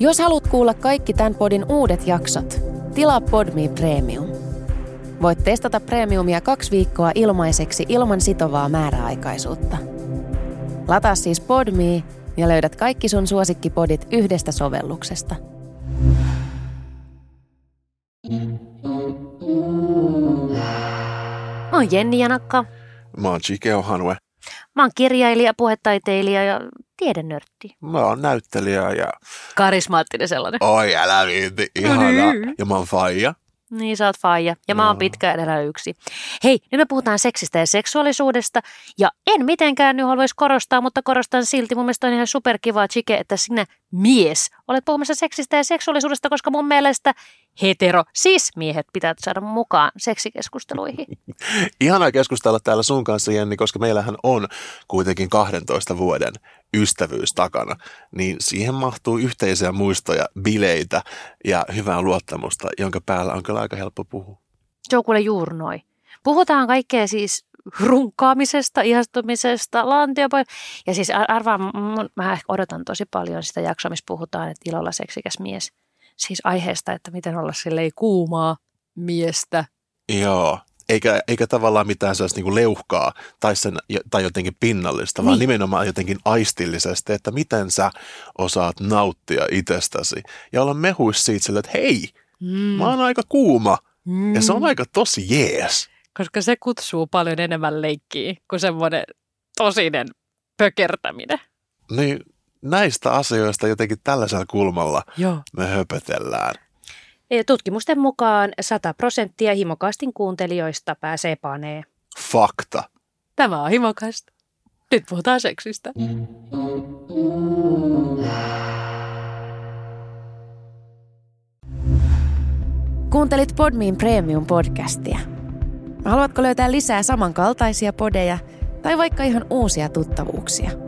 Jos haluat kuulla kaikki tämän podin uudet jaksot, tilaa Podme Premium. Voit testata Premiumia kaksi viikkoa ilmaiseksi ilman sitovaa määräaikaisuutta. Lataa siis Podme ja löydät kaikki sun suosikkipodit yhdestä sovelluksesta. Mä oon Jenni Janakka. Mä oon Chikeo Hanwe. Mä oon kirjailija, puhetaiteilija ja tiedennörtti. Mä oon näyttelijä ja... Karismaattinen sellainen. Oi, älä viitti. Ihana. Ja mä oon faija. Niin, sä oot faija. Ja mä oon pitkä edellä yksi. Hei, nyt me puhutaan seksistä ja seksuaalisuudesta. Ja en mitenkään nyt haluaisi korostaa, mutta korostan silti. Mun mielestä on ihan superkivaa, Chike, että sinä mies olet puhumassa seksistä ja seksuaalisuudesta, koska mun mielestä hetero, siis miehet pitää saada mukaan seksikeskusteluihin. Ihana keskustella täällä sun kanssa, Jenni, koska meillähän on kuitenkin 12 vuoden ystävyys takana, niin siihen mahtuu yhteisiä muistoja, bileitä ja hyvää luottamusta, jonka päällä on kyllä aika helppo puhua. Se on kuule juuri noin. Puhutaan kaikkea siis runkaamisesta, ihastumisesta, lantiopoja. Ja siis arvaan, mä odotan tosi paljon sitä jaksoa, missä puhutaan, että ilolla seksikäs mies. Siis aiheesta, että miten olla silleen kuumaa miestä. Joo, eikä, eikä tavallaan mitään sellaista niin leuhkaa tai, sen, tai jotenkin pinnallista, niin. vaan nimenomaan jotenkin aistillisesti, että miten sä osaat nauttia itsestäsi ja olla mehuis siitä sille, että hei, mm. mä oon aika kuuma mm. ja se on aika tosi jees. Koska se kutsuu paljon enemmän leikkiä kuin semmoinen tosinen pökertäminen. Niin, näistä asioista jotenkin tällaisella kulmalla Joo. me höpötellään. E, tutkimusten mukaan 100 prosenttia himokastin kuuntelijoista pääsee paneen. Fakta. Tämä on himokasta. Nyt puhutaan seksistä. Kuuntelit Podmin Premium-podcastia. Haluatko löytää lisää samankaltaisia podeja tai vaikka ihan uusia tuttavuuksia?